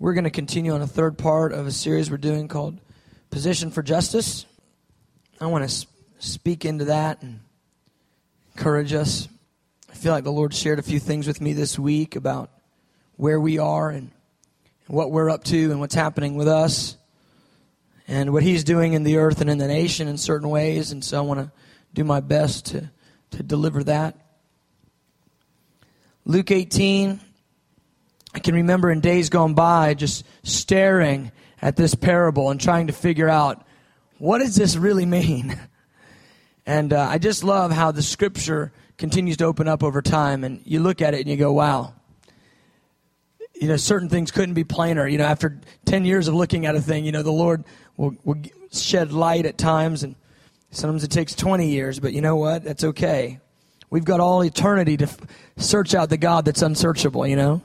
We're going to continue on a third part of a series we're doing called Position for Justice. I want to speak into that and encourage us. I feel like the Lord shared a few things with me this week about where we are and what we're up to and what's happening with us and what He's doing in the earth and in the nation in certain ways. And so I want to do my best to, to deliver that. Luke 18, I can remember in days gone by just staring at this parable and trying to figure out what does this really mean? And uh, I just love how the scripture continues to open up over time, and you look at it and you go, wow. You know, certain things couldn't be plainer. You know, after 10 years of looking at a thing, you know, the Lord will, will shed light at times, and sometimes it takes 20 years, but you know what? That's okay. We've got all eternity to f- search out the God that's unsearchable, you know?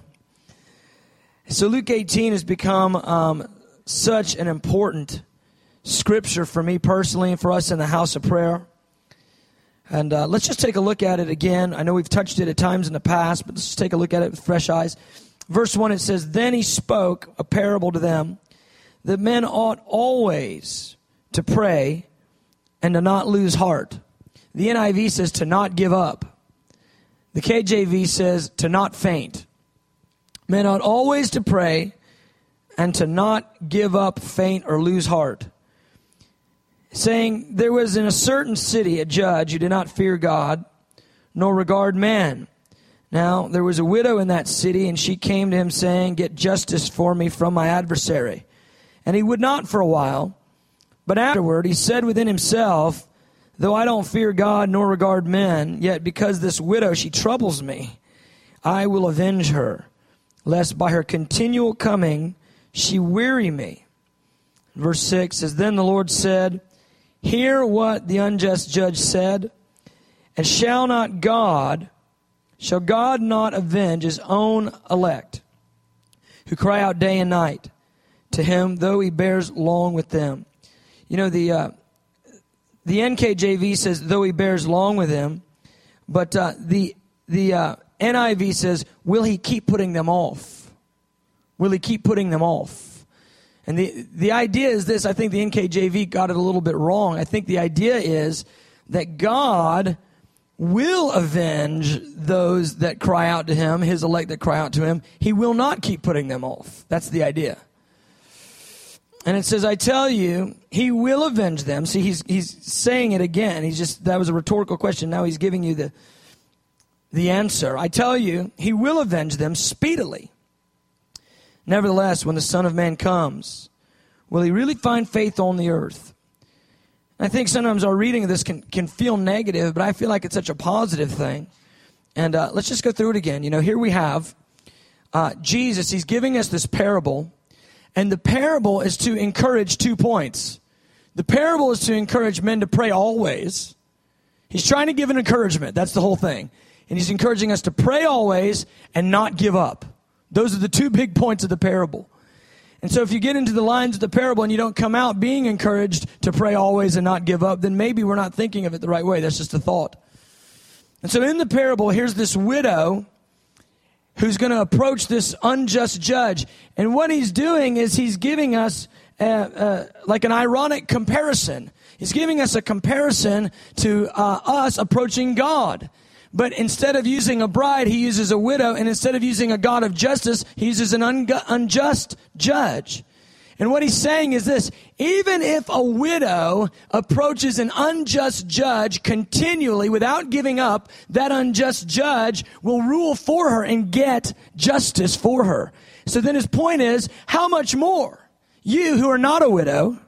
So Luke 18 has become um, such an important scripture for me personally and for us in the house of prayer. And uh, let's just take a look at it again. I know we've touched it at times in the past, but let's just take a look at it with fresh eyes. Verse 1 it says, Then he spoke a parable to them that men ought always to pray and to not lose heart. The NIV says to not give up. The KJV says to not faint. Men ought always to pray and to not give up, faint, or lose heart saying, There was in a certain city a judge who did not fear God, nor regard man. Now, there was a widow in that city, and she came to him, saying, Get justice for me from my adversary. And he would not for a while. But afterward, he said within himself, Though I don't fear God nor regard men, yet because this widow, she troubles me, I will avenge her, lest by her continual coming she weary me. Verse 6 says, Then the Lord said, Hear what the unjust judge said. And shall not God, shall God not avenge his own elect, who cry out day and night to him, though he bears long with them? You know, the, uh, the NKJV says, though he bears long with them, but uh, the, the uh, NIV says, will he keep putting them off? Will he keep putting them off? And the, the idea is this I think the NKJV got it a little bit wrong. I think the idea is that God will avenge those that cry out to him, his elect that cry out to him. He will not keep putting them off. That's the idea. And it says, I tell you, he will avenge them. See, he's, he's saying it again. He's just, that was a rhetorical question. Now he's giving you the, the answer. I tell you, he will avenge them speedily. Nevertheless, when the Son of Man comes, will he really find faith on the earth? I think sometimes our reading of this can, can feel negative, but I feel like it's such a positive thing. And uh, let's just go through it again. You know, here we have uh, Jesus, he's giving us this parable, and the parable is to encourage two points. The parable is to encourage men to pray always. He's trying to give an encouragement. That's the whole thing. And he's encouraging us to pray always and not give up. Those are the two big points of the parable. And so if you get into the lines of the parable and you don't come out being encouraged to pray always and not give up, then maybe we're not thinking of it the right way. That's just a thought. And so in the parable, here's this widow who's going to approach this unjust judge. And what he's doing is he's giving us like an ironic comparison. He's giving us a comparison to uh, us approaching God. But instead of using a bride, he uses a widow. And instead of using a God of justice, he uses an un- unjust judge. And what he's saying is this even if a widow approaches an unjust judge continually without giving up, that unjust judge will rule for her and get justice for her. So then his point is how much more? You who are not a widow,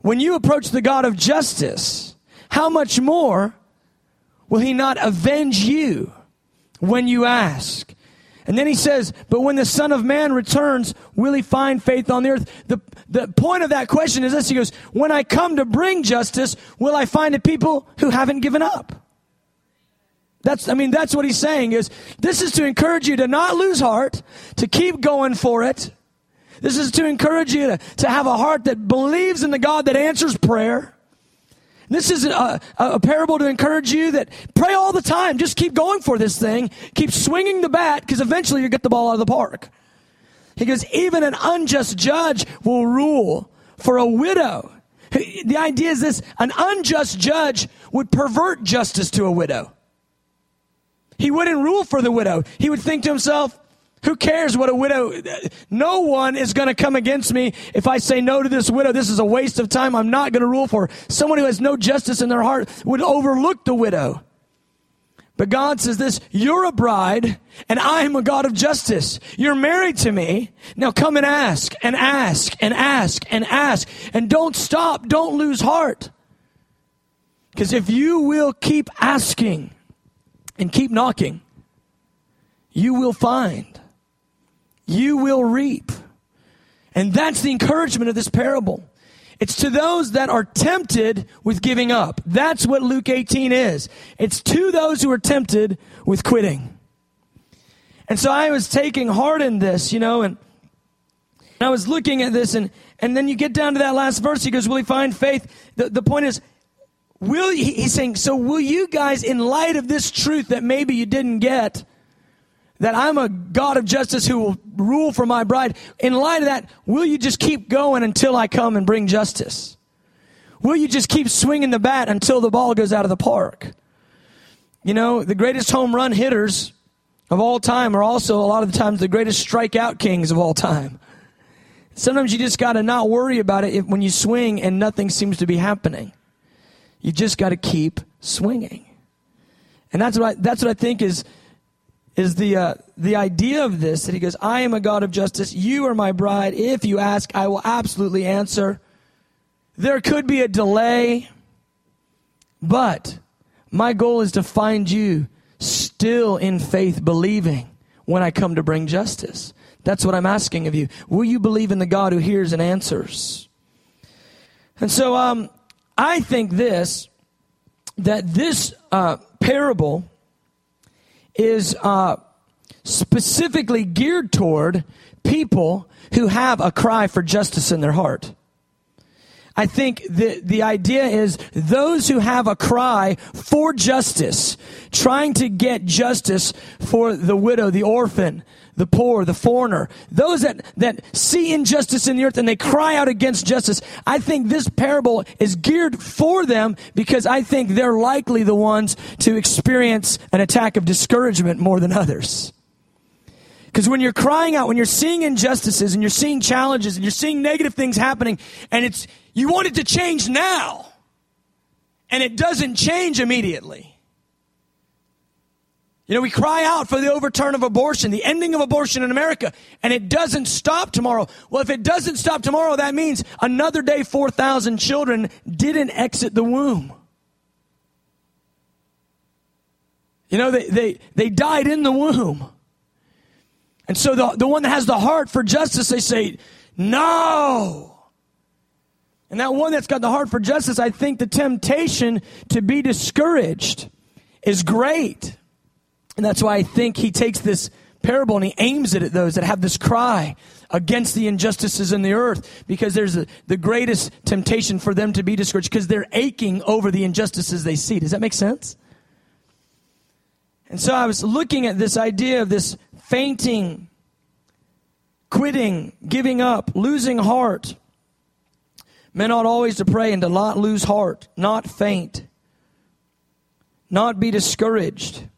when you approach the God of justice, how much more Will he not avenge you when you ask? And then he says, But when the Son of Man returns, will he find faith on the earth? The, the point of that question is this He goes, When I come to bring justice, will I find a people who haven't given up? That's, I mean, that's what he's saying is this is to encourage you to not lose heart, to keep going for it. This is to encourage you to, to have a heart that believes in the God that answers prayer. This is a, a, parable to encourage you that pray all the time. Just keep going for this thing. Keep swinging the bat because eventually you get the ball out of the park. He goes, even an unjust judge will rule for a widow. The idea is this an unjust judge would pervert justice to a widow. He wouldn't rule for the widow. He would think to himself, who cares what a widow? No one is going to come against me if I say no to this widow. This is a waste of time. I'm not going to rule for her. Someone who has no justice in their heart would overlook the widow. But God says this, you're a bride and I am a God of justice. You're married to me. Now come and ask and ask and ask and ask and don't stop. Don't lose heart. Because if you will keep asking and keep knocking, you will find you will reap. And that's the encouragement of this parable. It's to those that are tempted with giving up. That's what Luke 18 is. It's to those who are tempted with quitting. And so I was taking heart in this, you know, and I was looking at this, and, and then you get down to that last verse. He goes, Will he find faith? The, the point is, will he, he's saying, So will you guys, in light of this truth that maybe you didn't get, that I'm a God of justice who will rule for my bride. In light of that, will you just keep going until I come and bring justice? Will you just keep swinging the bat until the ball goes out of the park? You know, the greatest home run hitters of all time are also a lot of the times the greatest strikeout kings of all time. Sometimes you just got to not worry about it if, when you swing and nothing seems to be happening. You just got to keep swinging. And that's what I, that's what I think is is the, uh, the idea of this that he goes, I am a God of justice. You are my bride. If you ask, I will absolutely answer. There could be a delay, but my goal is to find you still in faith, believing when I come to bring justice. That's what I'm asking of you. Will you believe in the God who hears and answers? And so, um, I think this, that this uh, parable is uh, specifically geared toward people who have a cry for justice in their heart. I think the, the idea is those who have a cry for justice, trying to get justice for the widow, the orphan, the poor, the foreigner, those that, that see injustice in the earth and they cry out against justice. I think this parable is geared for them because I think they're likely the ones to experience an attack of discouragement more than others. Because when you're crying out, when you're seeing injustices and you're seeing challenges and you're seeing negative things happening and it's, you want it to change now and it doesn't change immediately you know, we cry out for the overturn of abortion, the ending of abortion in America, and it doesn't stop tomorrow. Well, if it doesn't stop tomorrow, that means another day 4,000 children didn't exit the womb. You know, they, they, they died in the womb. And so the, the one that has the heart for justice, they say, no. And that one that's got the heart for justice, I think the temptation to be discouraged is great. And that's why I think he takes this parable and he aims it at those that have this cry against the injustices in the earth because there's a, the greatest temptation for them to be discouraged because they're aching over the injustices they see. Does that make sense? And so I was looking at this idea of this fainting, quitting, giving up, losing heart. Men ought always to pray and to not lose heart, not faint, not be discouraged.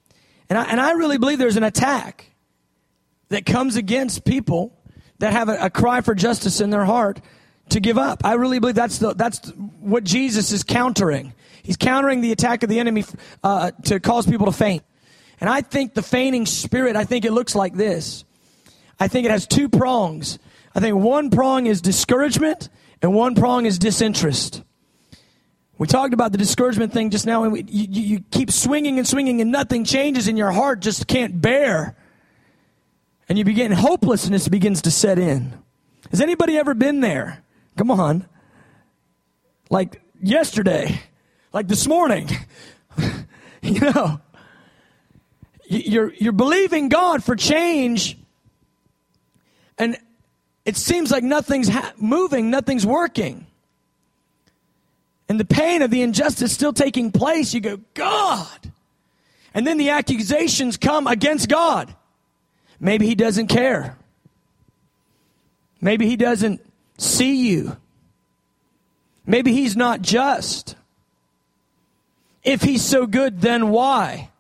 And I, and I really believe there's an attack that comes against people that have a, a cry for justice in their heart to give up. I really believe that's the, that's what Jesus is countering. He's countering the attack of the enemy uh, to cause people to faint. And I think the fainting spirit, I think it looks like this. I think it has two prongs. I think one prong is discouragement and one prong is disinterest. We talked about the discouragement thing just now, and we, you, you keep swinging and swinging, and nothing changes, and your heart just can't bear. And you begin, hopelessness begins to set in. Has anybody ever been there? Come on. Like yesterday, like this morning. you know, you're, you're believing God for change, and it seems like nothing's ha- moving, nothing's working and the pain of the injustice still taking place, you go, God. And then the accusations come against God. Maybe he doesn't care. Maybe he doesn't see you. Maybe he's not just. If he's so good, then why?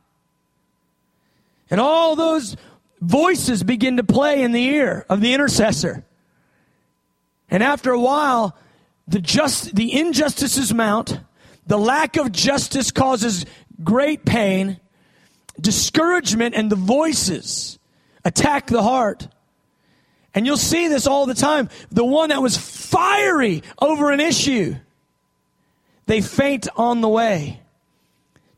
And all those voices begin to play in the ear of the intercessor. And after a while, the just the injustices mount, the lack of justice causes great pain, discouragement and the voices attack the heart. And you'll see this all the time. The one that was fiery over an issue, they faint on the way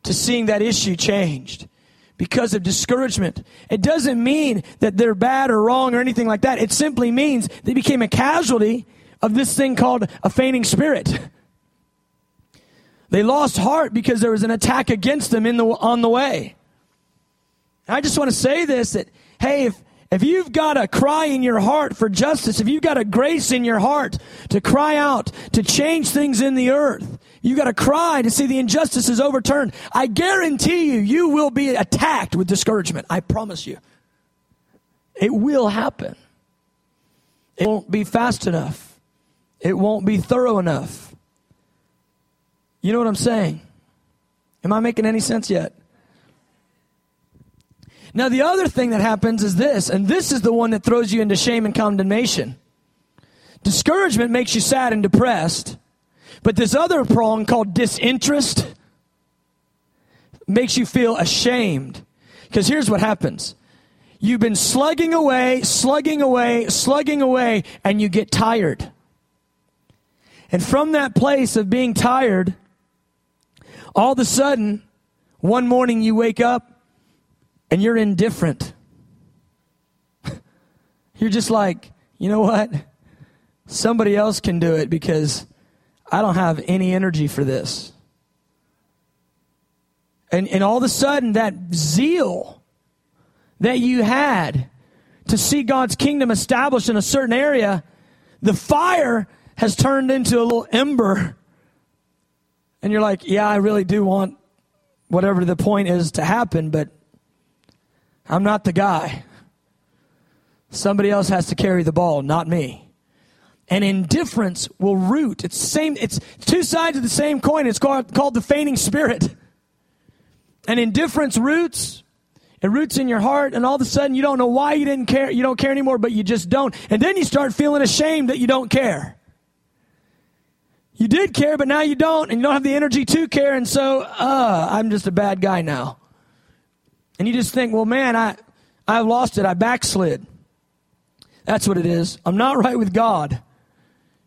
to seeing that issue changed because of discouragement. It doesn't mean that they're bad or wrong or anything like that. It simply means they became a casualty of this thing called a fainting spirit. They lost heart because there was an attack against them in the, on the way. I just want to say this that, hey, if, if you've got a cry in your heart for justice, if you've got a grace in your heart to cry out, to change things in the earth, you've got to cry to see the injustices overturned. I guarantee you, you will be attacked with discouragement. I promise you. It will happen. It won't be fast enough. It won't be thorough enough. You know what I'm saying? Am I making any sense yet? Now, the other thing that happens is this, and this is the one that throws you into shame and condemnation. Discouragement makes you sad and depressed, but this other prong called disinterest makes you feel ashamed. Because here's what happens you've been slugging away, slugging away, slugging away, and you get tired. And from that place of being tired, all of a sudden, one morning you wake up and you're indifferent. you're just like, you know what? Somebody else can do it because I don't have any energy for this. And, and all of a sudden, that zeal that you had to see God's kingdom established in a certain area, the fire has turned into a little ember. And you're like, yeah, I really do want whatever the point is to happen, but I'm not the guy. Somebody else has to carry the ball, not me. And indifference will root. It's same. It's two sides of the same coin. It's called, called the fainting spirit. And indifference roots. It roots in your heart, and all of a sudden you don't know why you didn't care. You don't care anymore, but you just don't. And then you start feeling ashamed that you don't care. You did care, but now you don't, and you don't have the energy to care, and so, uh, I'm just a bad guy now. And you just think, well, man, I, I've lost it. I backslid. That's what it is. I'm not right with God.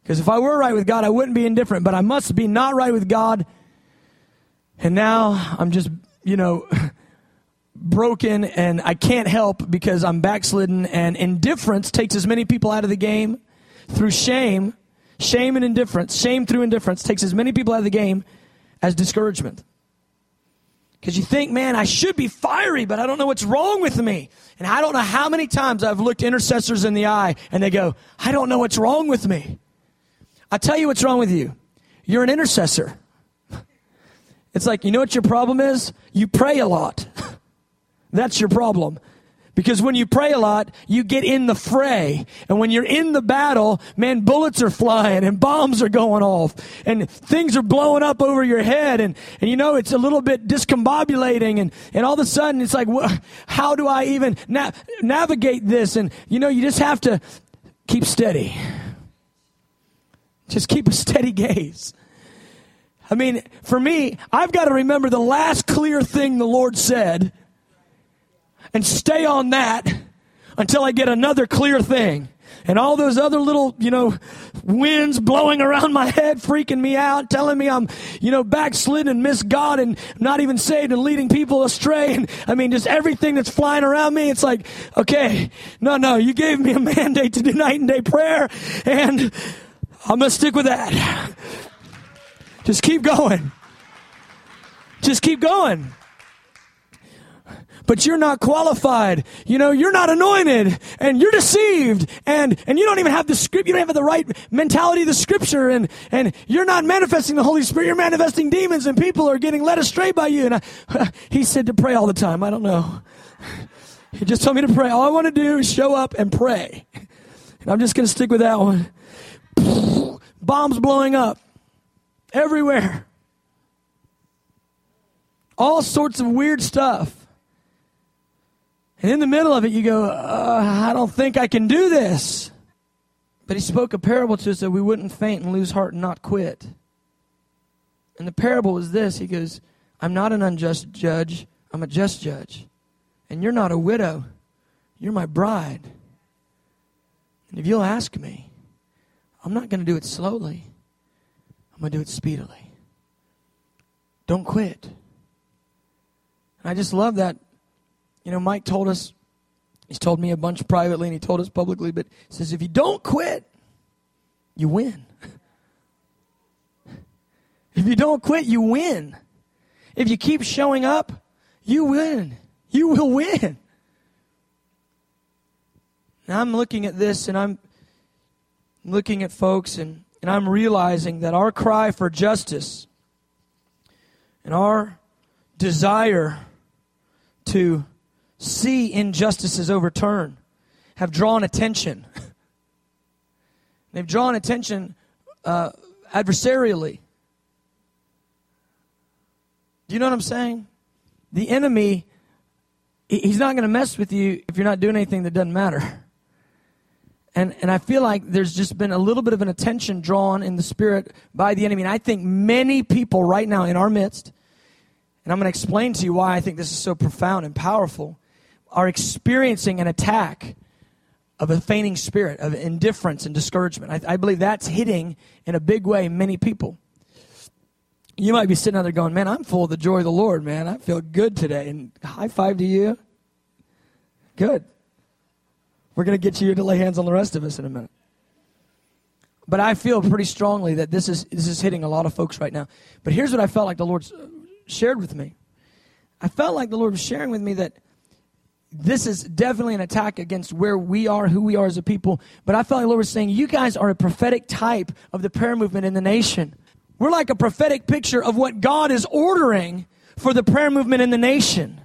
Because if I were right with God, I wouldn't be indifferent. But I must be not right with God. And now I'm just, you know, broken and I can't help because I'm backslidden. And indifference takes as many people out of the game through shame. Shame and indifference, shame through indifference takes as many people out of the game as discouragement. Because you think, man, I should be fiery, but I don't know what's wrong with me. And I don't know how many times I've looked intercessors in the eye and they go, I don't know what's wrong with me. I tell you what's wrong with you. You're an intercessor. It's like, you know what your problem is? You pray a lot. That's your problem. Because when you pray a lot, you get in the fray. And when you're in the battle, man, bullets are flying and bombs are going off and things are blowing up over your head. And, and you know, it's a little bit discombobulating. And, and all of a sudden it's like, how do I even na- navigate this? And you know, you just have to keep steady. Just keep a steady gaze. I mean, for me, I've got to remember the last clear thing the Lord said and stay on that until I get another clear thing. And all those other little, you know, winds blowing around my head, freaking me out, telling me I'm, you know, backslidden and miss God and not even saved and leading people astray. And I mean, just everything that's flying around me. It's like, okay, no, no, you gave me a mandate to do night and day prayer and I'm going to stick with that. Just keep going. Just keep going but you're not qualified. You know, you're not anointed and you're deceived and, and you don't even have the script. You don't have the right mentality of the scripture and, and you're not manifesting the Holy Spirit. You're manifesting demons and people are getting led astray by you. And I, he said to pray all the time. I don't know. He just told me to pray. All I want to do is show up and pray. And I'm just going to stick with that one. Bombs blowing up everywhere. All sorts of weird stuff. And in the middle of it, you go, uh, I don't think I can do this. But he spoke a parable to us that we wouldn't faint and lose heart and not quit. And the parable was this He goes, I'm not an unjust judge, I'm a just judge. And you're not a widow, you're my bride. And if you'll ask me, I'm not going to do it slowly, I'm going to do it speedily. Don't quit. And I just love that. You know, Mike told us, he's told me a bunch privately and he told us publicly, but he says, if you don't quit, you win. if you don't quit, you win. If you keep showing up, you win. You will win. Now I'm looking at this and I'm looking at folks and, and I'm realizing that our cry for justice and our desire to see injustices overturned have drawn attention. They've drawn attention uh, adversarially. Do you know what I'm saying? The enemy, he's not going to mess with you if you're not doing anything that doesn't matter. And, and I feel like there's just been a little bit of an attention drawn in the spirit by the enemy. And I think many people right now in our midst, and I'm going to explain to you why I think this is so profound and powerful, are experiencing an attack of a fainting spirit, of indifference and discouragement. I, I believe that's hitting in a big way many people. You might be sitting out there going, Man, I'm full of the joy of the Lord, man. I feel good today. And high five to you. Good. We're going to get you to lay hands on the rest of us in a minute. But I feel pretty strongly that this is, this is hitting a lot of folks right now. But here's what I felt like the Lord shared with me. I felt like the Lord was sharing with me that this is definitely an attack against where we are, who we are as a people. But I felt like Lord was saying, you guys are a prophetic type of the prayer movement in the nation. We're like a prophetic picture of what God is ordering for the prayer movement in the nation.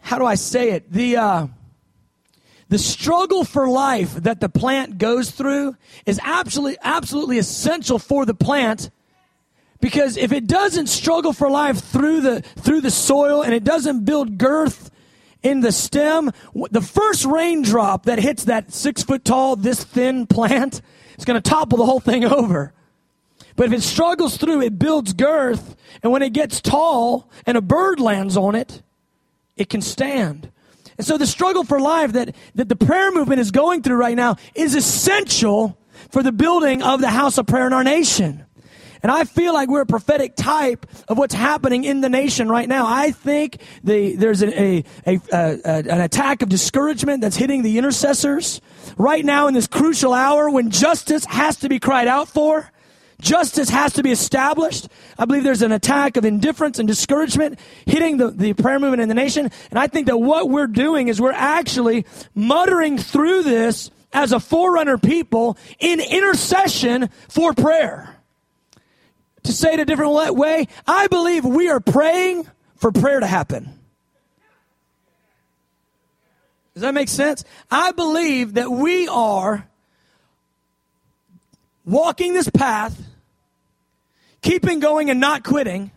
How do I say it? The, uh, the struggle for life that the plant goes through is absolutely, absolutely essential for the plant because if it doesn't struggle for life through the, through the soil and it doesn't build girth in the stem, the first raindrop that hits that six foot tall, this thin plant is going to topple the whole thing over. But if it struggles through, it builds girth, and when it gets tall and a bird lands on it, it can stand. And so the struggle for life that, that the prayer movement is going through right now is essential for the building of the house of prayer in our nation. And I feel like we're a prophetic type of what's happening in the nation right now. I think the, there's a, a, a, a, an attack of discouragement that's hitting the intercessors right now in this crucial hour when justice has to be cried out for. Justice has to be established. I believe there's an attack of indifference and discouragement hitting the, the prayer movement in the nation. And I think that what we're doing is we're actually muttering through this as a forerunner people in intercession for prayer to say it a different way, I believe we are praying for prayer to happen. Does that make sense? I believe that we are walking this path, keeping going and not quitting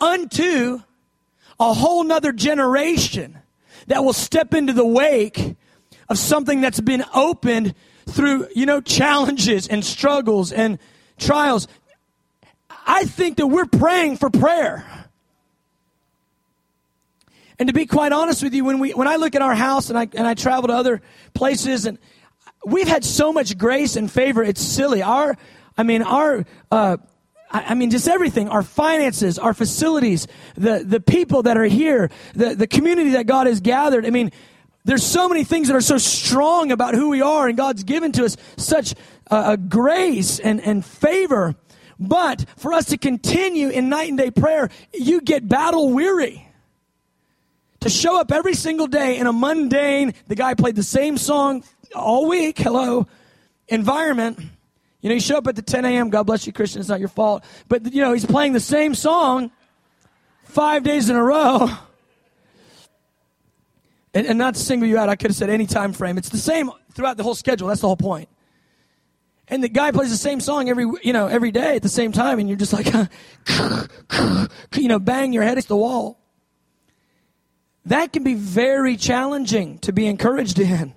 unto a whole nother generation that will step into the wake of something that's been opened through, you know, challenges and struggles and trials. I think that we're praying for prayer. And to be quite honest with you, when we when I look at our house and I and I travel to other places and we've had so much grace and favor, it's silly. Our I mean our uh, I mean, just everything, our finances, our facilities, the, the people that are here, the, the community that God has gathered. I mean, there's so many things that are so strong about who we are, and God's given to us such a, a grace and, and favor. But for us to continue in night and day prayer, you get battle weary. To show up every single day in a mundane, the guy played the same song all week, hello, environment. You know, you show up at the 10 a.m., God bless you, Christian, it's not your fault. But, you know, he's playing the same song five days in a row. And, and not to single you out, I could have said any time frame. It's the same throughout the whole schedule. That's the whole point. And the guy plays the same song every, you know, every day at the same time, and you're just like, you know, bang your head against the wall. That can be very challenging to be encouraged in.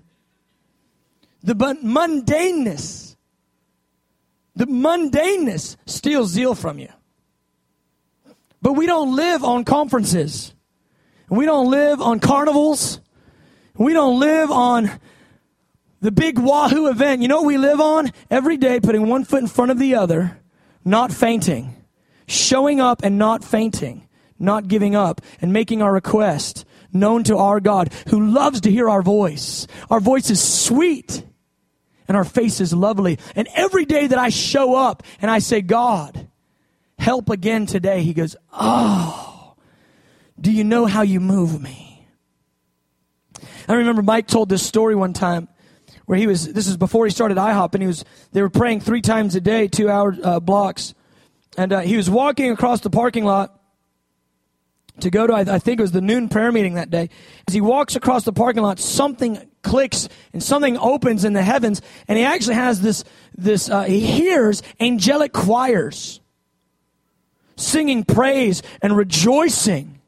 The mundaneness, the mundaneness steals zeal from you. But we don't live on conferences. We don't live on carnivals. We don't live on the big Wahoo event. You know what we live on? Every day, putting one foot in front of the other, not fainting, showing up and not fainting, not giving up, and making our request known to our God who loves to hear our voice. Our voice is sweet and our face is lovely. And every day that I show up and I say, God, help again today, He goes, Oh, do you know how you move me? I remember Mike told this story one time where he was, this is before he started IHOP, and he was, they were praying three times a day, two hour uh, blocks. And uh, he was walking across the parking lot to go to, I, think it was the noon prayer meeting that day. As he walks across the parking lot, something clicks and something opens in the heavens, and he actually has this, this, uh, he hears angelic choirs singing praise and rejoicing.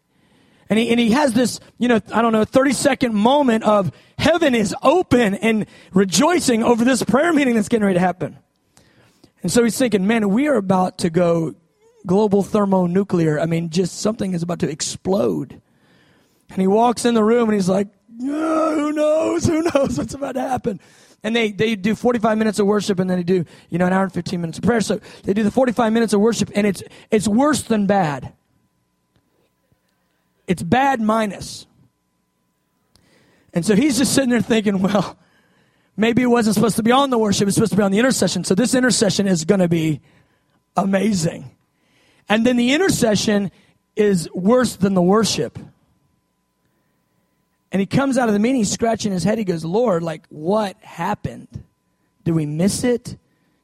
And he, and he has this, you know, I don't know, 30 second moment of heaven is open and rejoicing over this prayer meeting that's getting ready to happen. And so he's thinking, man, we are about to go global thermonuclear. I mean, just something is about to explode. And he walks in the room and he's like, who knows? Who knows what's about to happen? And they, they do 45 minutes of worship and then they do, you know, an hour and 15 minutes of prayer. So they do the 45 minutes of worship and it's, it's worse than bad. It's bad minus. And so he's just sitting there thinking, well, maybe it wasn't supposed to be on the worship, it's supposed to be on the intercession. So this intercession is going to be amazing. And then the intercession is worse than the worship. And he comes out of the meeting, scratching his head. He goes, Lord, like, what happened? Did we miss it?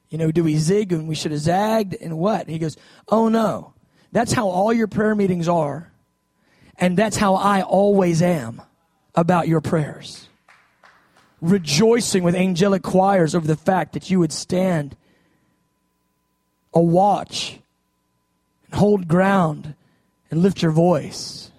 You know, do we zig and we should have zagged? And what? He goes, Oh no. That's how all your prayer meetings are. And that's how I always am about your prayers. Rejoicing with angelic choirs over the fact that you would stand a watch and hold ground and lift your voice.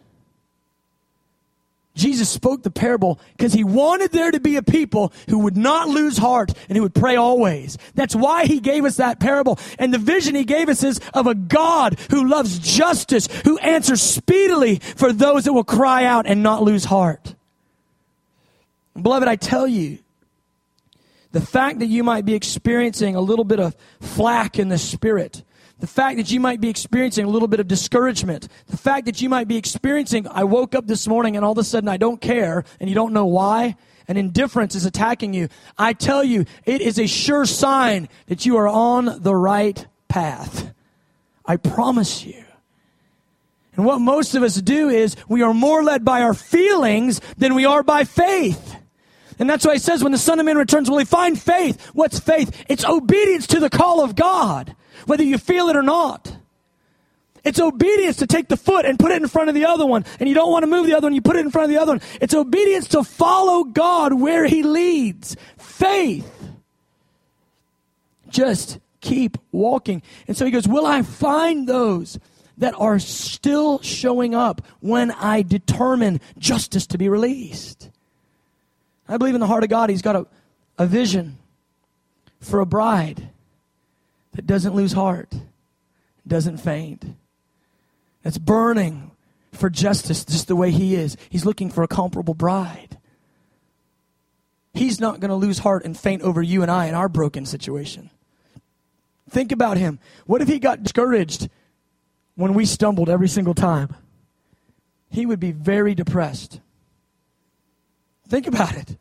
Jesus spoke the parable because he wanted there to be a people who would not lose heart and who would pray always. That's why he gave us that parable. And the vision he gave us is of a God who loves justice, who answers speedily for those that will cry out and not lose heart. Beloved, I tell you, the fact that you might be experiencing a little bit of flack in the spirit, the fact that you might be experiencing a little bit of discouragement, the fact that you might be experiencing, I woke up this morning and all of a sudden I don't care and you don't know why, and indifference is attacking you. I tell you, it is a sure sign that you are on the right path. I promise you. And what most of us do is we are more led by our feelings than we are by faith. And that's why he says when the Son of Man returns, will he find faith? What's faith? It's obedience to the call of God whether you feel it or not. It's obedience to take the foot and put it in front of the other one. And you don't want to move the other one, you put it in front of the other one. It's obedience to follow God where He leads. Faith. Just keep walking. And so he goes, Will I find those that are still showing up when I determine justice to be released? I believe in the heart of God, He's got a, a vision for a bride that doesn't lose heart, doesn't faint, that's burning for justice just the way he is. He's looking for a comparable bride. He's not going to lose heart and faint over you and I in our broken situation. Think about him. What if he got discouraged when we stumbled every single time? He would be very depressed. Think about it.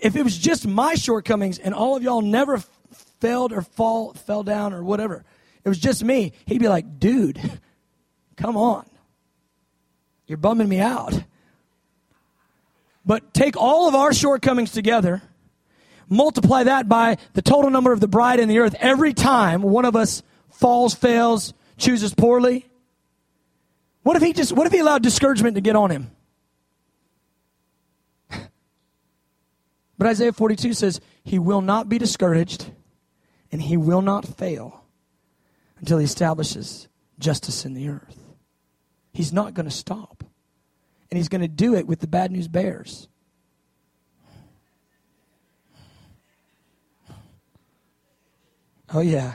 If it was just my shortcomings and all of y'all never failed or fall fell down or whatever. It was just me. He'd be like, dude, come on. You're bumming me out. But take all of our shortcomings together, multiply that by the total number of the bride in the earth every time one of us falls, fails, chooses poorly. What if he just what if he allowed discouragement to get on him? But Isaiah 42 says, He will not be discouraged and he will not fail until he establishes justice in the earth. He's not going to stop. And he's going to do it with the bad news bears. Oh, yeah.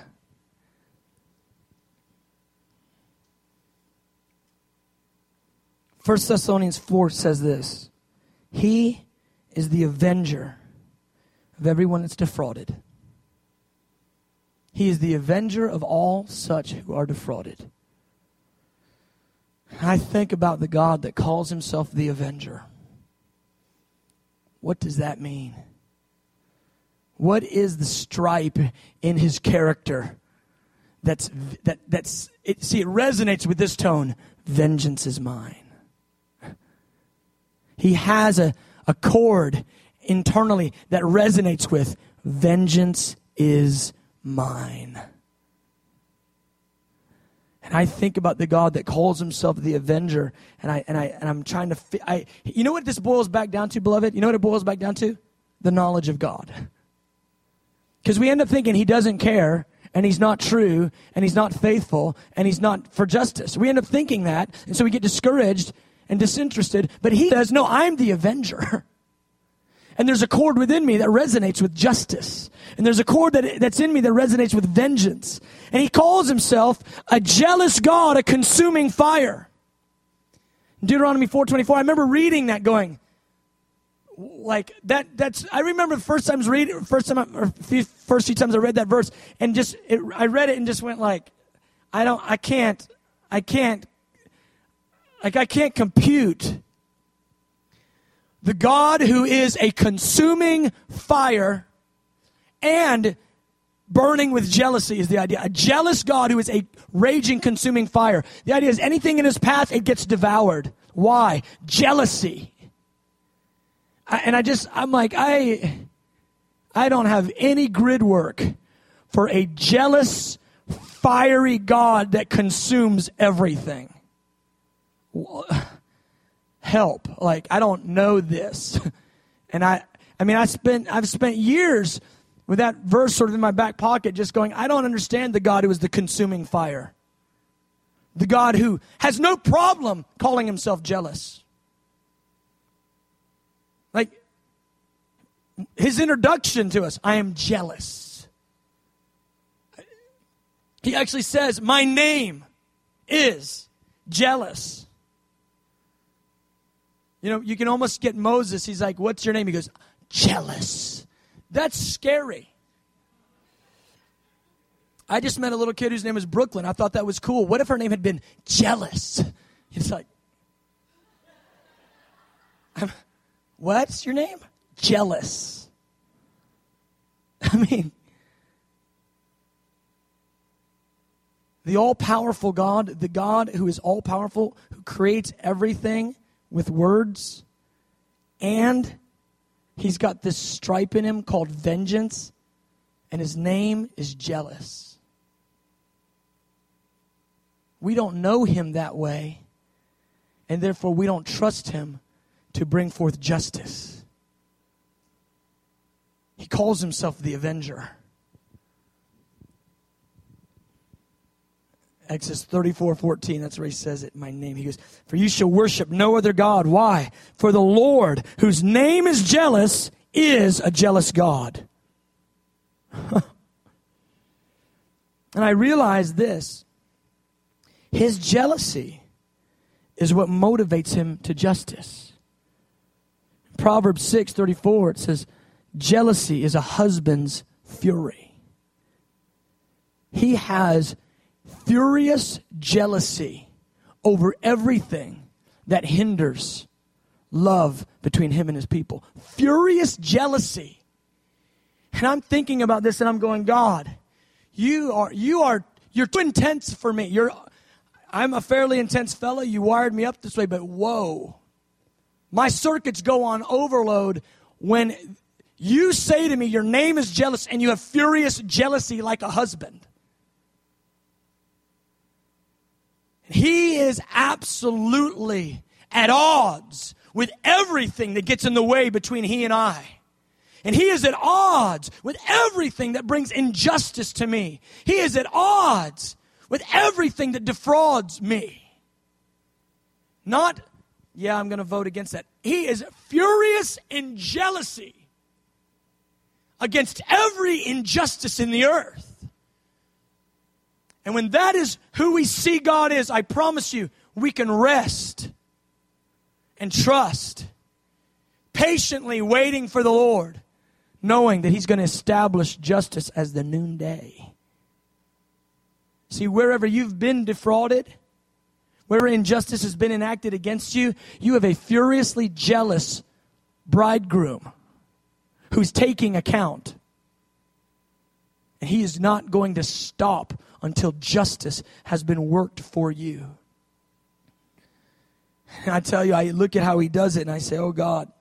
First Thessalonians 4 says this He is the avenger of everyone that's defrauded. He is the avenger of all such who are defrauded. I think about the God that calls himself the avenger. What does that mean? What is the stripe in his character that's that that's it see it resonates with this tone vengeance is mine he has a, a chord internally that resonates with vengeance is mine and I think about the God that calls himself the avenger, and I and I and I'm trying to. Fi- I you know what this boils back down to, beloved? You know what it boils back down to? The knowledge of God. Because we end up thinking he doesn't care, and he's not true, and he's not faithful, and he's not for justice. We end up thinking that, and so we get discouraged and disinterested. But he says, "No, I'm the avenger." And there's a chord within me that resonates with justice. And there's a chord that, that's in me that resonates with vengeance. And he calls himself a jealous God, a consuming fire. Deuteronomy 4.24, I remember reading that going, like that that's i remember the first times reading first time or few, first few times i read that verse and just it, i read it and just went like i don't i can't i can't like i can't compute the God who is a consuming fire and burning with jealousy is the idea. A jealous God who is a raging, consuming fire. The idea is anything in his path, it gets devoured. Why? Jealousy. I, and I just, I'm like, I, I don't have any grid work for a jealous, fiery God that consumes everything help. Like, I don't know this. and I, I mean, I spent, I've spent years with that verse sort of in my back pocket, just going, I don't understand the God who is the consuming fire. The God who has no problem calling himself jealous. Like, his introduction to us, I am jealous. He actually says, My name is jealous. You know, you can almost get Moses. He's like, What's your name? He goes, Jealous. That's scary. I just met a little kid whose name was Brooklyn. I thought that was cool. What if her name had been Jealous? He's like, What's your name? Jealous. I mean, the all powerful God, the God who is all powerful, who creates everything with words, and he's got this stripe in him called vengeance, and his name is jealous. We don't know him that way, and therefore we don't trust him to bring forth justice. He calls himself the avenger. Exodus 34 14, that's where he says it, my name. He goes, For you shall worship no other God. Why? For the Lord, whose name is jealous, is a jealous God. and I realize this his jealousy is what motivates him to justice. Proverbs 6 34, it says, Jealousy is a husband's fury. He has furious jealousy over everything that hinders love between him and his people. Furious jealousy. And I'm thinking about this and I'm going, God, you are you are you're too intense for me. You're I'm a fairly intense fella. You wired me up this way, but whoa. My circuits go on overload when you say to me your name is jealous and you have furious jealousy like a husband. He is absolutely at odds with everything that gets in the way between he and I. And he is at odds with everything that brings injustice to me. He is at odds with everything that defrauds me. Not, yeah, I'm going to vote against that. He is furious in jealousy against every injustice in the earth. And when that is who we see God is, I promise you, we can rest and trust, patiently waiting for the Lord, knowing that He's going to establish justice as the noonday. See, wherever you've been defrauded, wherever injustice has been enacted against you, you have a furiously jealous bridegroom who's taking account. And he is not going to stop until justice has been worked for you. And I tell you, I look at how he does it and I say, oh God.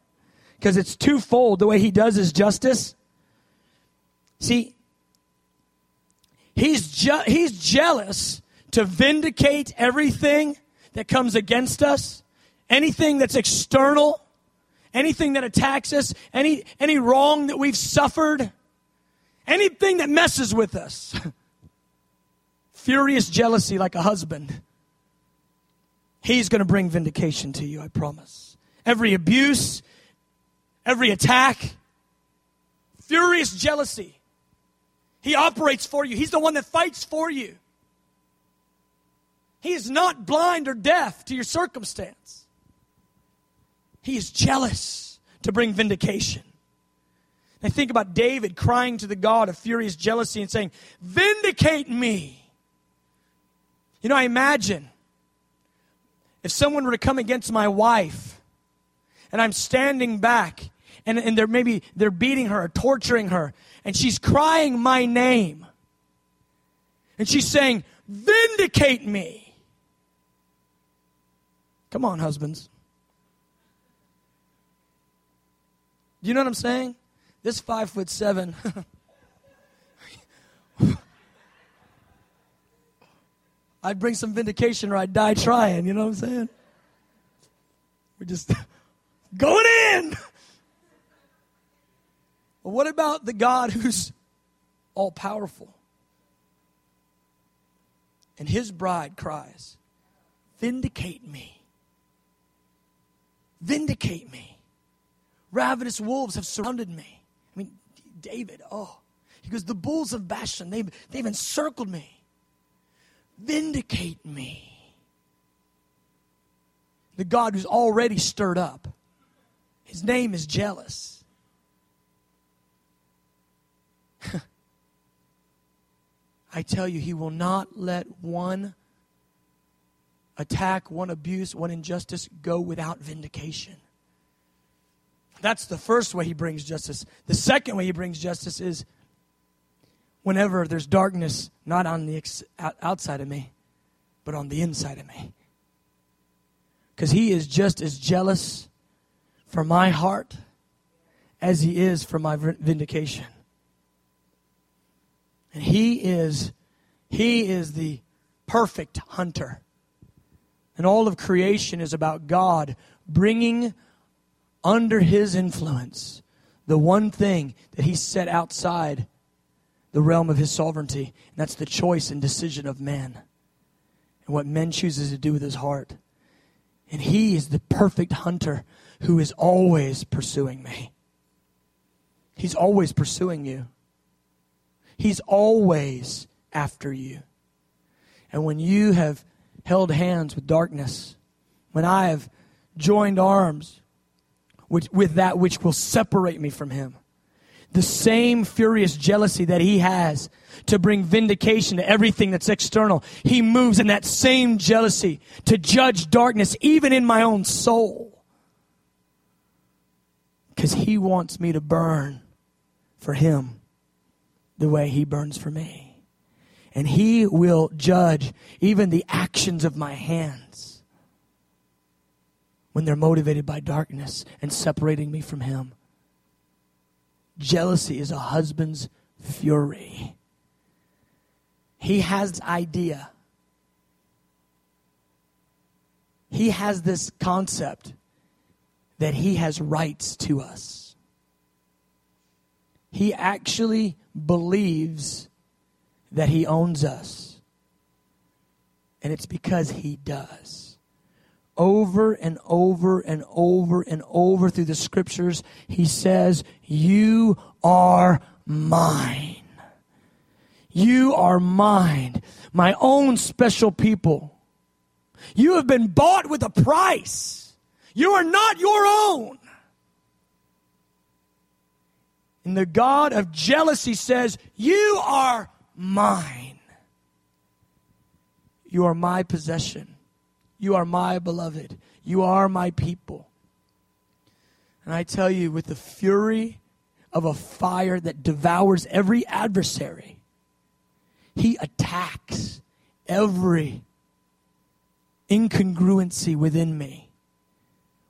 Because it's twofold the way he does his justice. See, he's, je- he's jealous to vindicate everything that comes against us, anything that's external, anything that attacks us, any, any wrong that we've suffered, anything that messes with us. Furious jealousy like a husband He's going to bring vindication to you, I promise. Every abuse, every attack, furious jealousy. He operates for you. He's the one that fights for you. He is not blind or deaf to your circumstance. He is jealous to bring vindication. I think about David crying to the God of furious jealousy and saying, Vindicate me. You know, I imagine if someone were to come against my wife and I'm standing back and, and they're maybe they're beating her or torturing her and she's crying my name and she's saying, Vindicate me. Come on, husbands. You know what I'm saying? This five foot seven. I'd bring some vindication or I'd die trying. You know what I'm saying? We're just going in. What about the God who's all powerful? And his bride cries, Vindicate me. Vindicate me. Ravenous wolves have surrounded me. I mean, David, oh. He goes, The bulls of Bashan, they've, they've encircled me. Vindicate me. The God who's already stirred up. His name is jealous. I tell you, he will not let one attack, one abuse, one injustice go without vindication. That's the first way he brings justice. The second way he brings justice is whenever there's darkness not on the ex- outside of me, but on the inside of me. Because he is just as jealous for my heart as he is for my vindication. And he is he is the perfect hunter. And all of creation is about God bringing under his influence the one thing that he set outside the realm of his sovereignty. And that's the choice and decision of man and what man chooses to do with his heart. And he is the perfect hunter who is always pursuing me. He's always pursuing you. He's always after you. And when you have held hands with darkness, when I have joined arms with, with that which will separate me from him, the same furious jealousy that he has to bring vindication to everything that's external. He moves in that same jealousy to judge darkness, even in my own soul. Because he wants me to burn for him the way he burns for me. And he will judge even the actions of my hands when they're motivated by darkness and separating me from him. Jealousy is a husband's fury. He has idea. He has this concept that he has rights to us. he actually believes that he owns us. And it's because he does. Over and over and over and over through the scriptures, he says, You are mine. You are mine, my own special people. You have been bought with a price. You are not your own. And the God of jealousy says, You are mine. You are my possession. You are my beloved. You are my people. And I tell you, with the fury of a fire that devours every adversary, he attacks every incongruency within me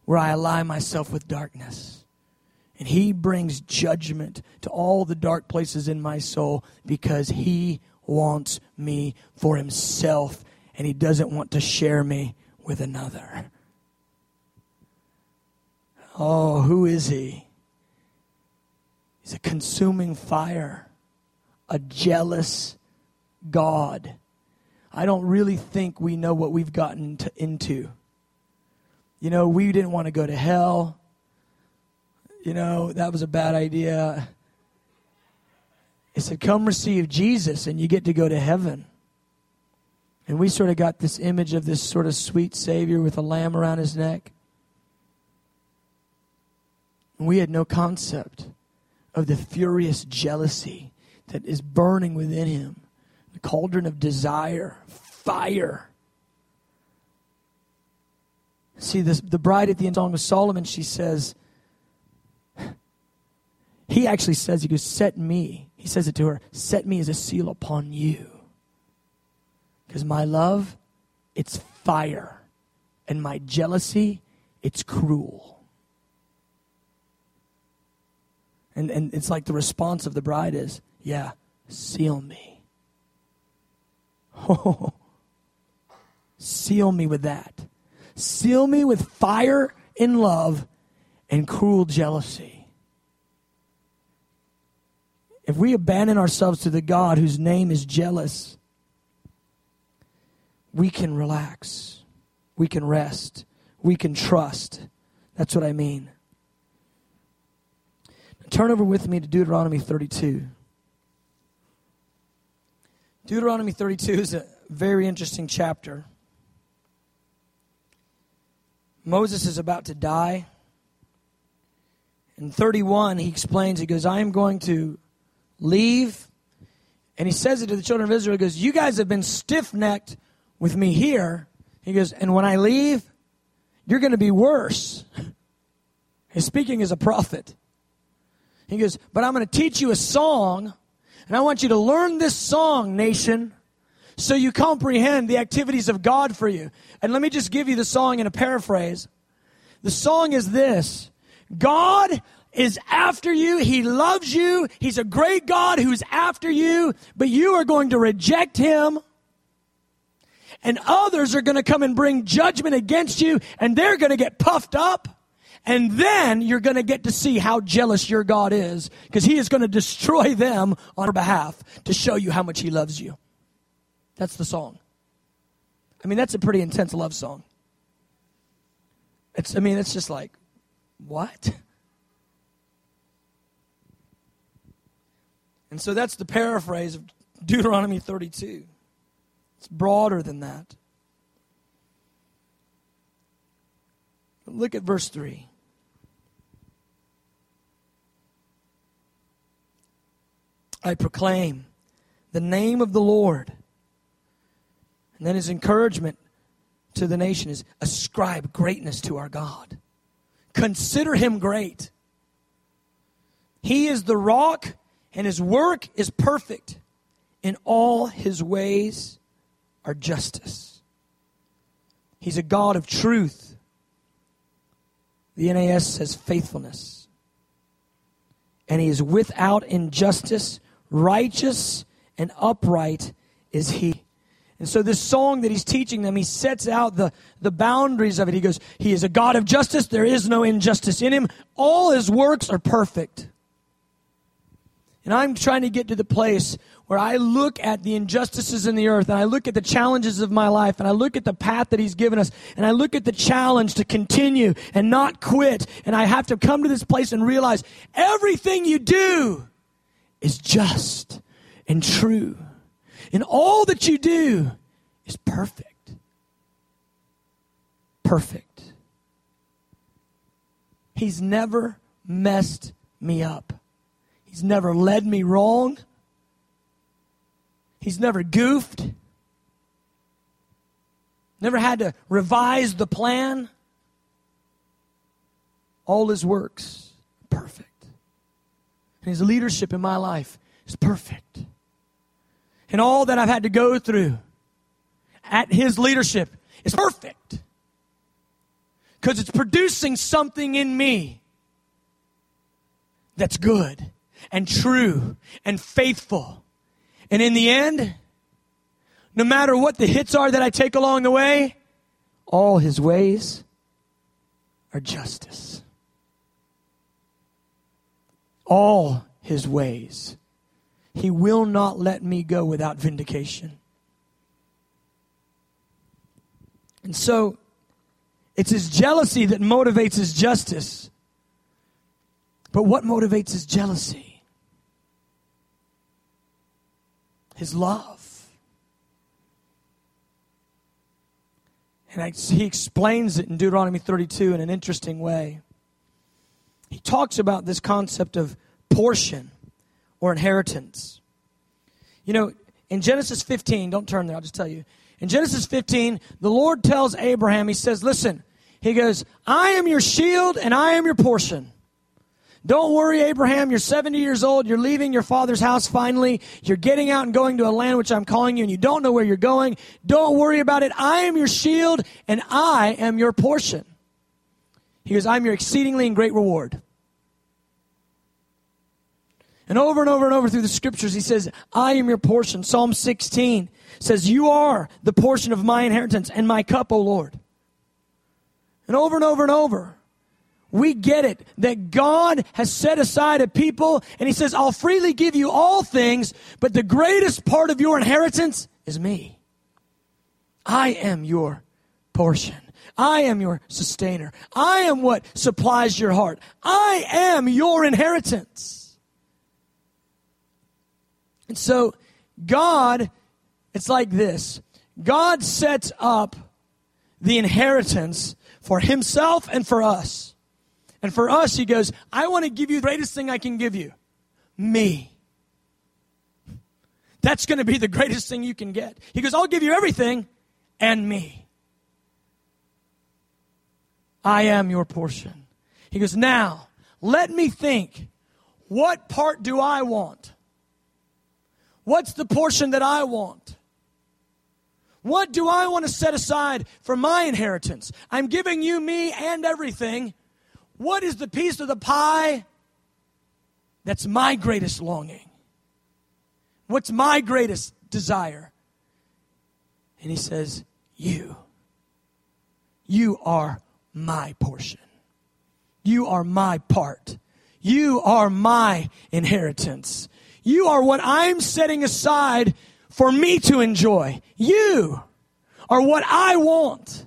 where I align myself with darkness. And he brings judgment to all the dark places in my soul because he wants me for himself and he doesn't want to share me with another. Oh, who is he? He's a consuming fire, a jealous God. I don't really think we know what we've gotten to, into. You know, we didn't want to go to hell. You know, that was a bad idea. He said, Come receive Jesus and you get to go to heaven. And we sort of got this image of this sort of sweet Savior with a lamb around his neck. And we had no concept of the furious jealousy that is burning within him the cauldron of desire, fire. See, this, the bride at the end of Song of Solomon, she says, he actually says, he goes, set me. He says it to her, set me as a seal upon you. Because my love, it's fire. And my jealousy, it's cruel. And, and it's like the response of the bride is, yeah, seal me. Oh, seal me with that. Seal me with fire in love and cruel jealousy. If we abandon ourselves to the God whose name is jealous, we can relax. We can rest. We can trust. That's what I mean. Turn over with me to Deuteronomy 32. Deuteronomy 32 is a very interesting chapter. Moses is about to die. In 31, he explains, he goes, I am going to leave. And he says it to the children of Israel. He goes, You guys have been stiff necked with me here. He goes, And when I leave, you're going to be worse. He's speaking as a prophet. He goes, But I'm going to teach you a song and I want you to learn this song, nation, so you comprehend the activities of God for you. And let me just give you the song in a paraphrase. The song is this God is after you. He loves you. He's a great God who's after you, but you are going to reject him. And others are going to come and bring judgment against you, and they're going to get puffed up. And then you're going to get to see how jealous your God is because he is going to destroy them on your behalf to show you how much he loves you. That's the song. I mean, that's a pretty intense love song. It's, I mean, it's just like, what? And so that's the paraphrase of Deuteronomy 32. It's broader than that. Look at verse 3. I proclaim the name of the Lord. And then his encouragement to the nation is ascribe greatness to our God. Consider him great. He is the rock, and his work is perfect. In all his ways are justice. He's a God of truth. The NAS says faithfulness. And he is without injustice righteous and upright is he. And so, this song that he's teaching them, he sets out the, the boundaries of it. He goes, He is a God of justice. There is no injustice in him. All his works are perfect. And I'm trying to get to the place where I look at the injustices in the earth and I look at the challenges of my life and I look at the path that He's given us and I look at the challenge to continue and not quit. And I have to come to this place and realize everything you do is just and true. And all that you do is perfect. Perfect. He's never messed me up. He's never led me wrong. He's never goofed. Never had to revise the plan. All his works, perfect. And his leadership in my life is perfect. And all that I've had to go through at his leadership is perfect. Because it's producing something in me that's good and true and faithful. And in the end, no matter what the hits are that I take along the way, all his ways are justice. All his ways. He will not let me go without vindication. And so, it's his jealousy that motivates his justice. But what motivates his jealousy? His love. And I, he explains it in Deuteronomy 32 in an interesting way. He talks about this concept of portion or inheritance. You know, in Genesis 15, don't turn there, I'll just tell you. In Genesis 15, the Lord tells Abraham, He says, Listen, He goes, I am your shield and I am your portion. Don't worry, Abraham. You're 70 years old. You're leaving your father's house finally. You're getting out and going to a land which I'm calling you, and you don't know where you're going. Don't worry about it. I am your shield, and I am your portion. He goes, I'm your exceedingly and great reward. And over and over and over through the scriptures, he says, I am your portion. Psalm 16 says, You are the portion of my inheritance and my cup, O Lord. And over and over and over we get it that God has set aside a people and He says, I'll freely give you all things, but the greatest part of your inheritance is me. I am your portion. I am your sustainer. I am what supplies your heart. I am your inheritance. And so, God, it's like this God sets up the inheritance for Himself and for us. And for us, he goes, I want to give you the greatest thing I can give you me. That's going to be the greatest thing you can get. He goes, I'll give you everything and me. I am your portion. He goes, Now, let me think. What part do I want? What's the portion that I want? What do I want to set aside for my inheritance? I'm giving you me and everything. What is the piece of the pie that's my greatest longing? What's my greatest desire? And he says, You. You are my portion. You are my part. You are my inheritance. You are what I'm setting aside for me to enjoy. You are what I want.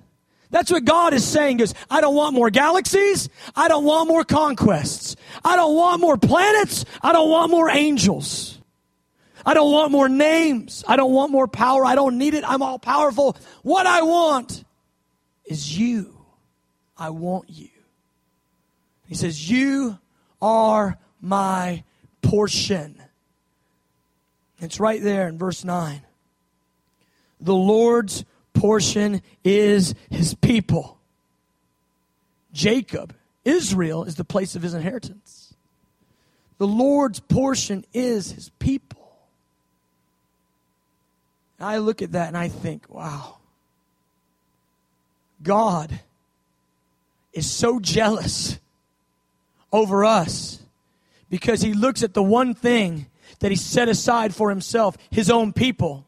That's what God is saying Goes, I don't want more galaxies. I don't want more conquests. I don't want more planets. I don't want more angels. I don't want more names. I don't want more power. I don't need it. I'm all powerful. What I want is you. I want you. He says, You are my portion. It's right there in verse 9. The Lord's portion is his people. Jacob, Israel, is the place of his inheritance. The Lord's portion is his people. I look at that and I think, wow, God is so jealous over us because he looks at the one thing that he set aside for himself, his own people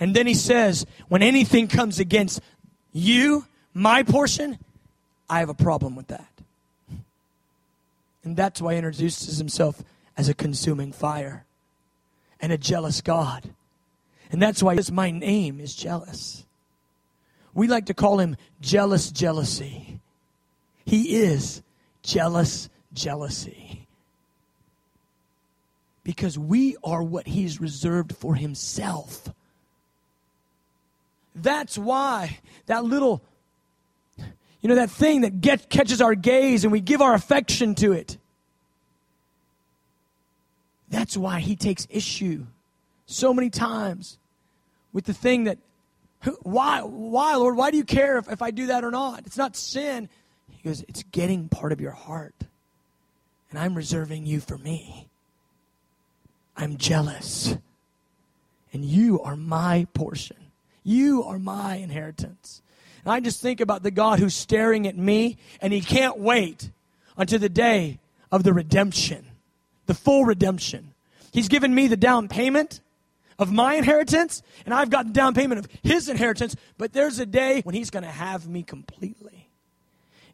and then he says, when anything comes against you, my portion, I have a problem with that. And that's why he introduces himself as a consuming fire and a jealous God. And that's why my name is jealous. We like to call him jealous jealousy. He is jealous jealousy. Because we are what he's reserved for himself. That's why that little, you know, that thing that get, catches our gaze and we give our affection to it. That's why he takes issue so many times with the thing that why why lord why do you care if, if i do that or not? It's not sin. He goes it's getting part of your heart and i'm reserving you for me. I'm jealous and you are my portion you are my inheritance and i just think about the god who's staring at me and he can't wait until the day of the redemption the full redemption he's given me the down payment of my inheritance, and I've got the down payment of his inheritance, but there's a day when he's going to have me completely.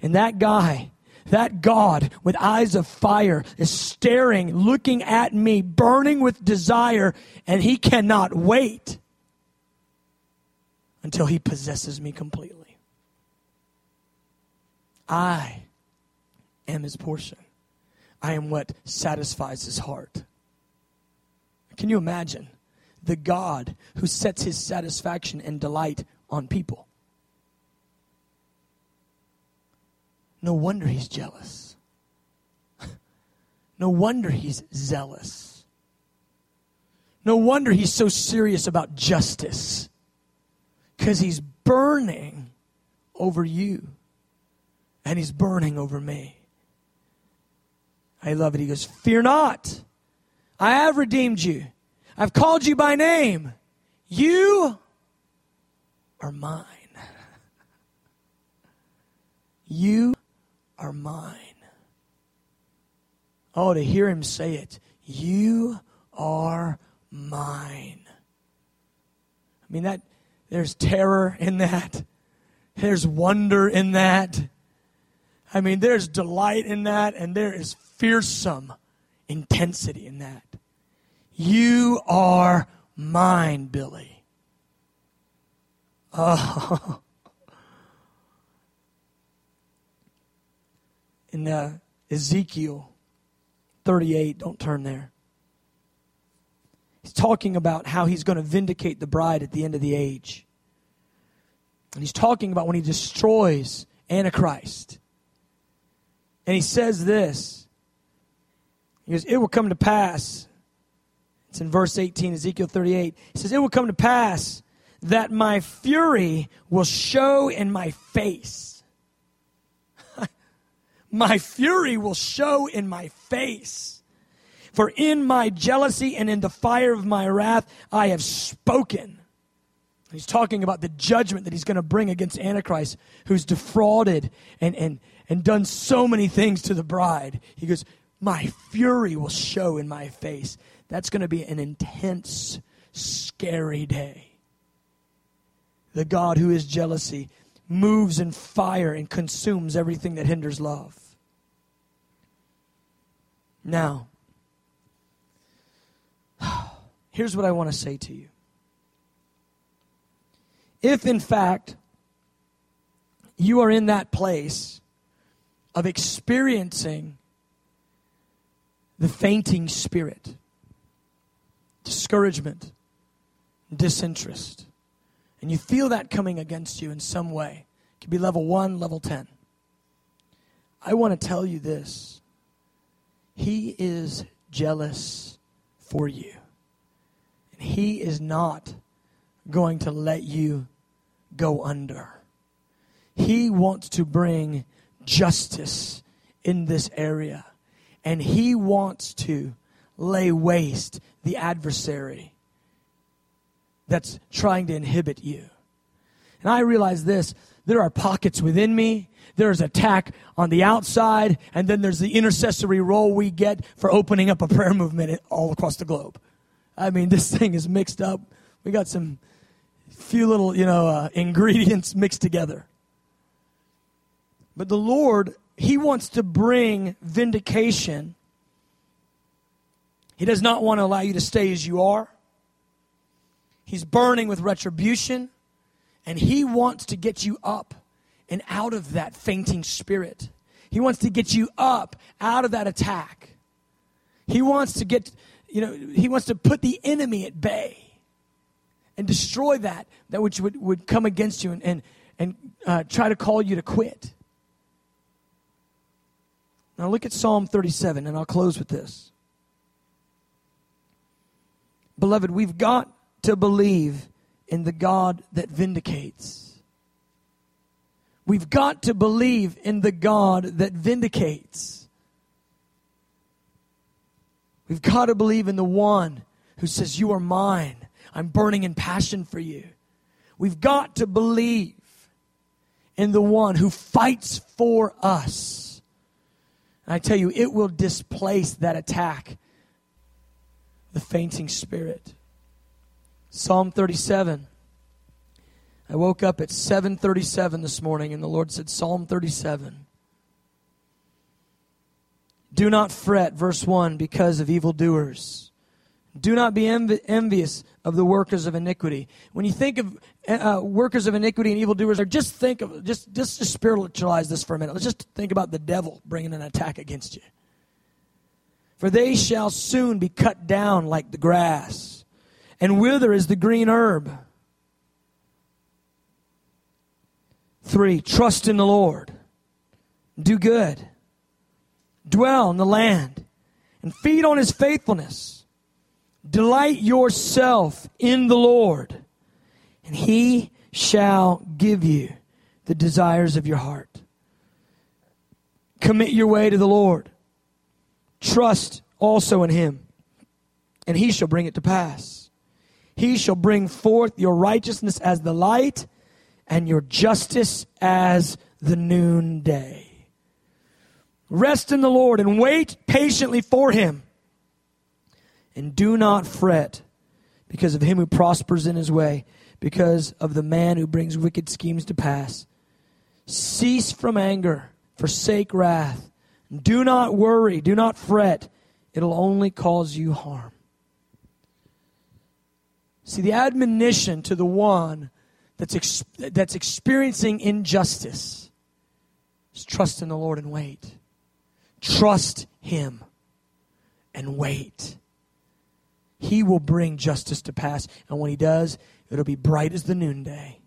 And that guy, that God with eyes of fire is staring, looking at me, burning with desire, and he cannot wait until he possesses me completely. I am his portion. I am what satisfies his heart. Can you imagine? the God who sets his satisfaction and delight on people. No wonder he's jealous. No wonder he's zealous. No wonder he's so serious about justice. Because he's burning over you. And he's burning over me. I love it. He goes, Fear not. I have redeemed you. I've called you by name. You are mine. You are mine. Oh, to hear him say it. You are mine. I mean, that there's terror in that. There's wonder in that. I mean, there's delight in that, and there is fearsome intensity in that. You are mine, Billy. Oh. In uh, Ezekiel 38, don't turn there. He's talking about how he's going to vindicate the bride at the end of the age. And he's talking about when he destroys Antichrist. And he says this He goes, It will come to pass it's in verse 18, Ezekiel 38. He says, It will come to pass that my fury will show in my face. my fury will show in my face. For in my jealousy and in the fire of my wrath, I have spoken. He's talking about the judgment that he's going to bring against Antichrist, who's defrauded and, and, and done so many things to the bride. He goes, My fury will show in my face. That's going to be an intense, scary day. The God who is jealousy moves in fire and consumes everything that hinders love. Now, here's what I want to say to you. If, in fact, you are in that place of experiencing the fainting spirit, discouragement, disinterest, and you feel that coming against you in some way, it could be level one, level 10. I want to tell you this He is jealous for you, and He is not going to let you go under. He wants to bring justice in this area, and He wants to lay waste the adversary that's trying to inhibit you. And I realize this there are pockets within me. There's attack on the outside, and then there's the intercessory role we get for opening up a prayer movement all across the globe. I mean, this thing is mixed up. We got some few little, you know, uh, ingredients mixed together. But the Lord, He wants to bring vindication He does not want to allow you to stay as you are. He's burning with retribution, and he wants to get you up and out of that fainting spirit. He wants to get you up out of that attack. He wants to get, you know, he wants to put the enemy at bay and destroy that, that which would, would come against you and, and, and uh, try to call you to quit. Now look at Psalm 37, and I'll close with this. Beloved, we've got to believe in the God that vindicates. We've got to believe in the God that vindicates. We've got to believe in the one who says, You are mine. I'm burning in passion for you. We've got to believe in the one who fights for us. And I tell you, it will displace that attack, the fainting spirit. Psalm 37. I woke up at 7:37 this morning and the Lord said Psalm 37. Do not fret verse 1 because of evildoers. Do not be envi- envious of the workers of iniquity. When you think of uh, workers of iniquity and evildoers, or just think of just just spiritualize this for a minute. Let's just think about the devil bringing an attack against you. For they shall soon be cut down like the grass, and wither as the green herb. Three, trust in the Lord. Do good. Dwell in the land and feed on his faithfulness. Delight yourself in the Lord, and he shall give you the desires of your heart. Commit your way to the Lord. Trust also in him, and he shall bring it to pass. He shall bring forth your righteousness as the light and your justice as the noonday. Rest in the Lord and wait patiently for him. And do not fret because of him who prospers in his way, because of the man who brings wicked schemes to pass. Cease from anger, forsake wrath. Do not worry, do not fret. It'll only cause you harm. See, the admonition to the one that's, ex- that's experiencing injustice is trust in the Lord and wait. Trust Him and wait. He will bring justice to pass. And when He does, it'll be bright as the noonday.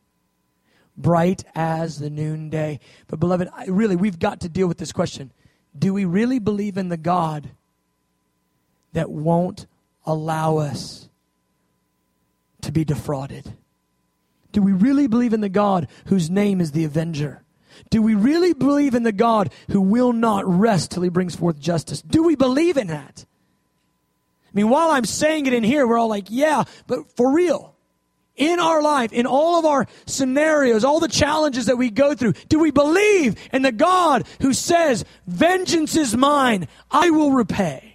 Bright as the noonday. But, beloved, I, really, we've got to deal with this question. Do we really believe in the God that won't allow us to be defrauded? Do we really believe in the God whose name is the Avenger? Do we really believe in the God who will not rest till he brings forth justice? Do we believe in that? I mean, while I'm saying it in here, we're all like, yeah, but for real, in our life, in all of our scenarios, all the challenges that we go through, do we believe in the God who says, vengeance is mine, I will repay?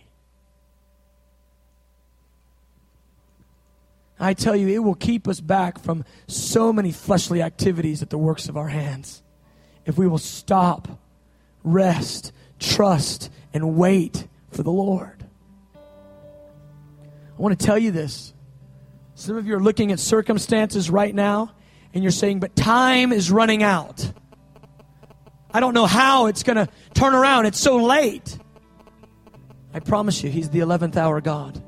I tell you, it will keep us back from so many fleshly activities at the works of our hands. If we will stop, rest, trust, and wait for the Lord. I want to tell you this. Some of you are looking at circumstances right now and you're saying, but time is running out. I don't know how it's going to turn around. It's so late. I promise you, He's the 11th hour God.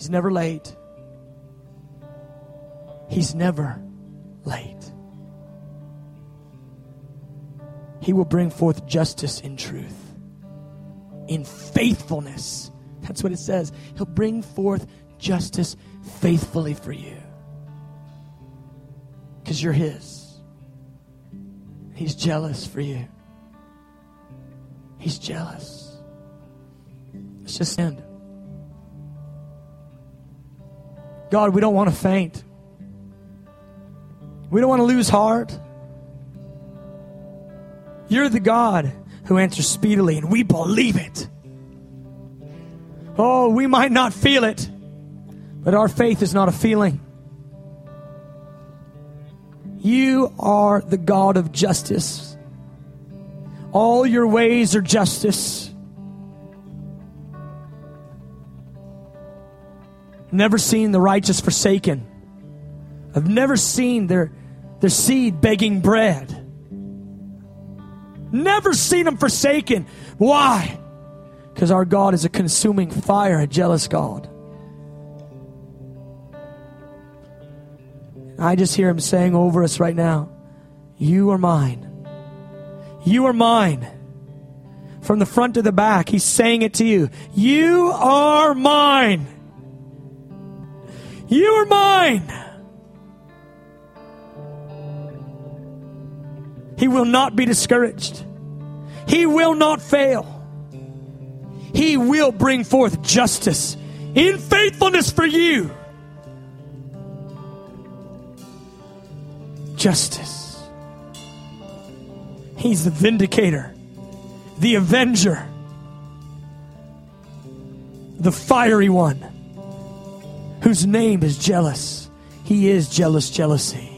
He's never late. He's never late. He will bring forth justice in truth, in faithfulness. That's what it says. He'll bring forth justice faithfully for you because you're His. He's jealous for you. He's jealous. Let's just end. God, we don't want to faint. We don't want to lose heart. You're the God who answers speedily, and we believe it. Oh, we might not feel it, but our faith is not a feeling. You are the God of justice. All your ways are justice. Never seen the righteous forsaken. I've never seen their, their seed begging bread. Never seen them forsaken. Why? Because our God is a consuming fire, a jealous God. I just hear him saying over us right now, You are mine. You are mine. From the front to the back, he's saying it to you. You are mine. You are mine. He will not be discouraged. He will not fail. He will bring forth justice in faithfulness for you. Justice. He's the vindicator, the avenger, the fiery one whose name is jealous. He is jealous jealousy.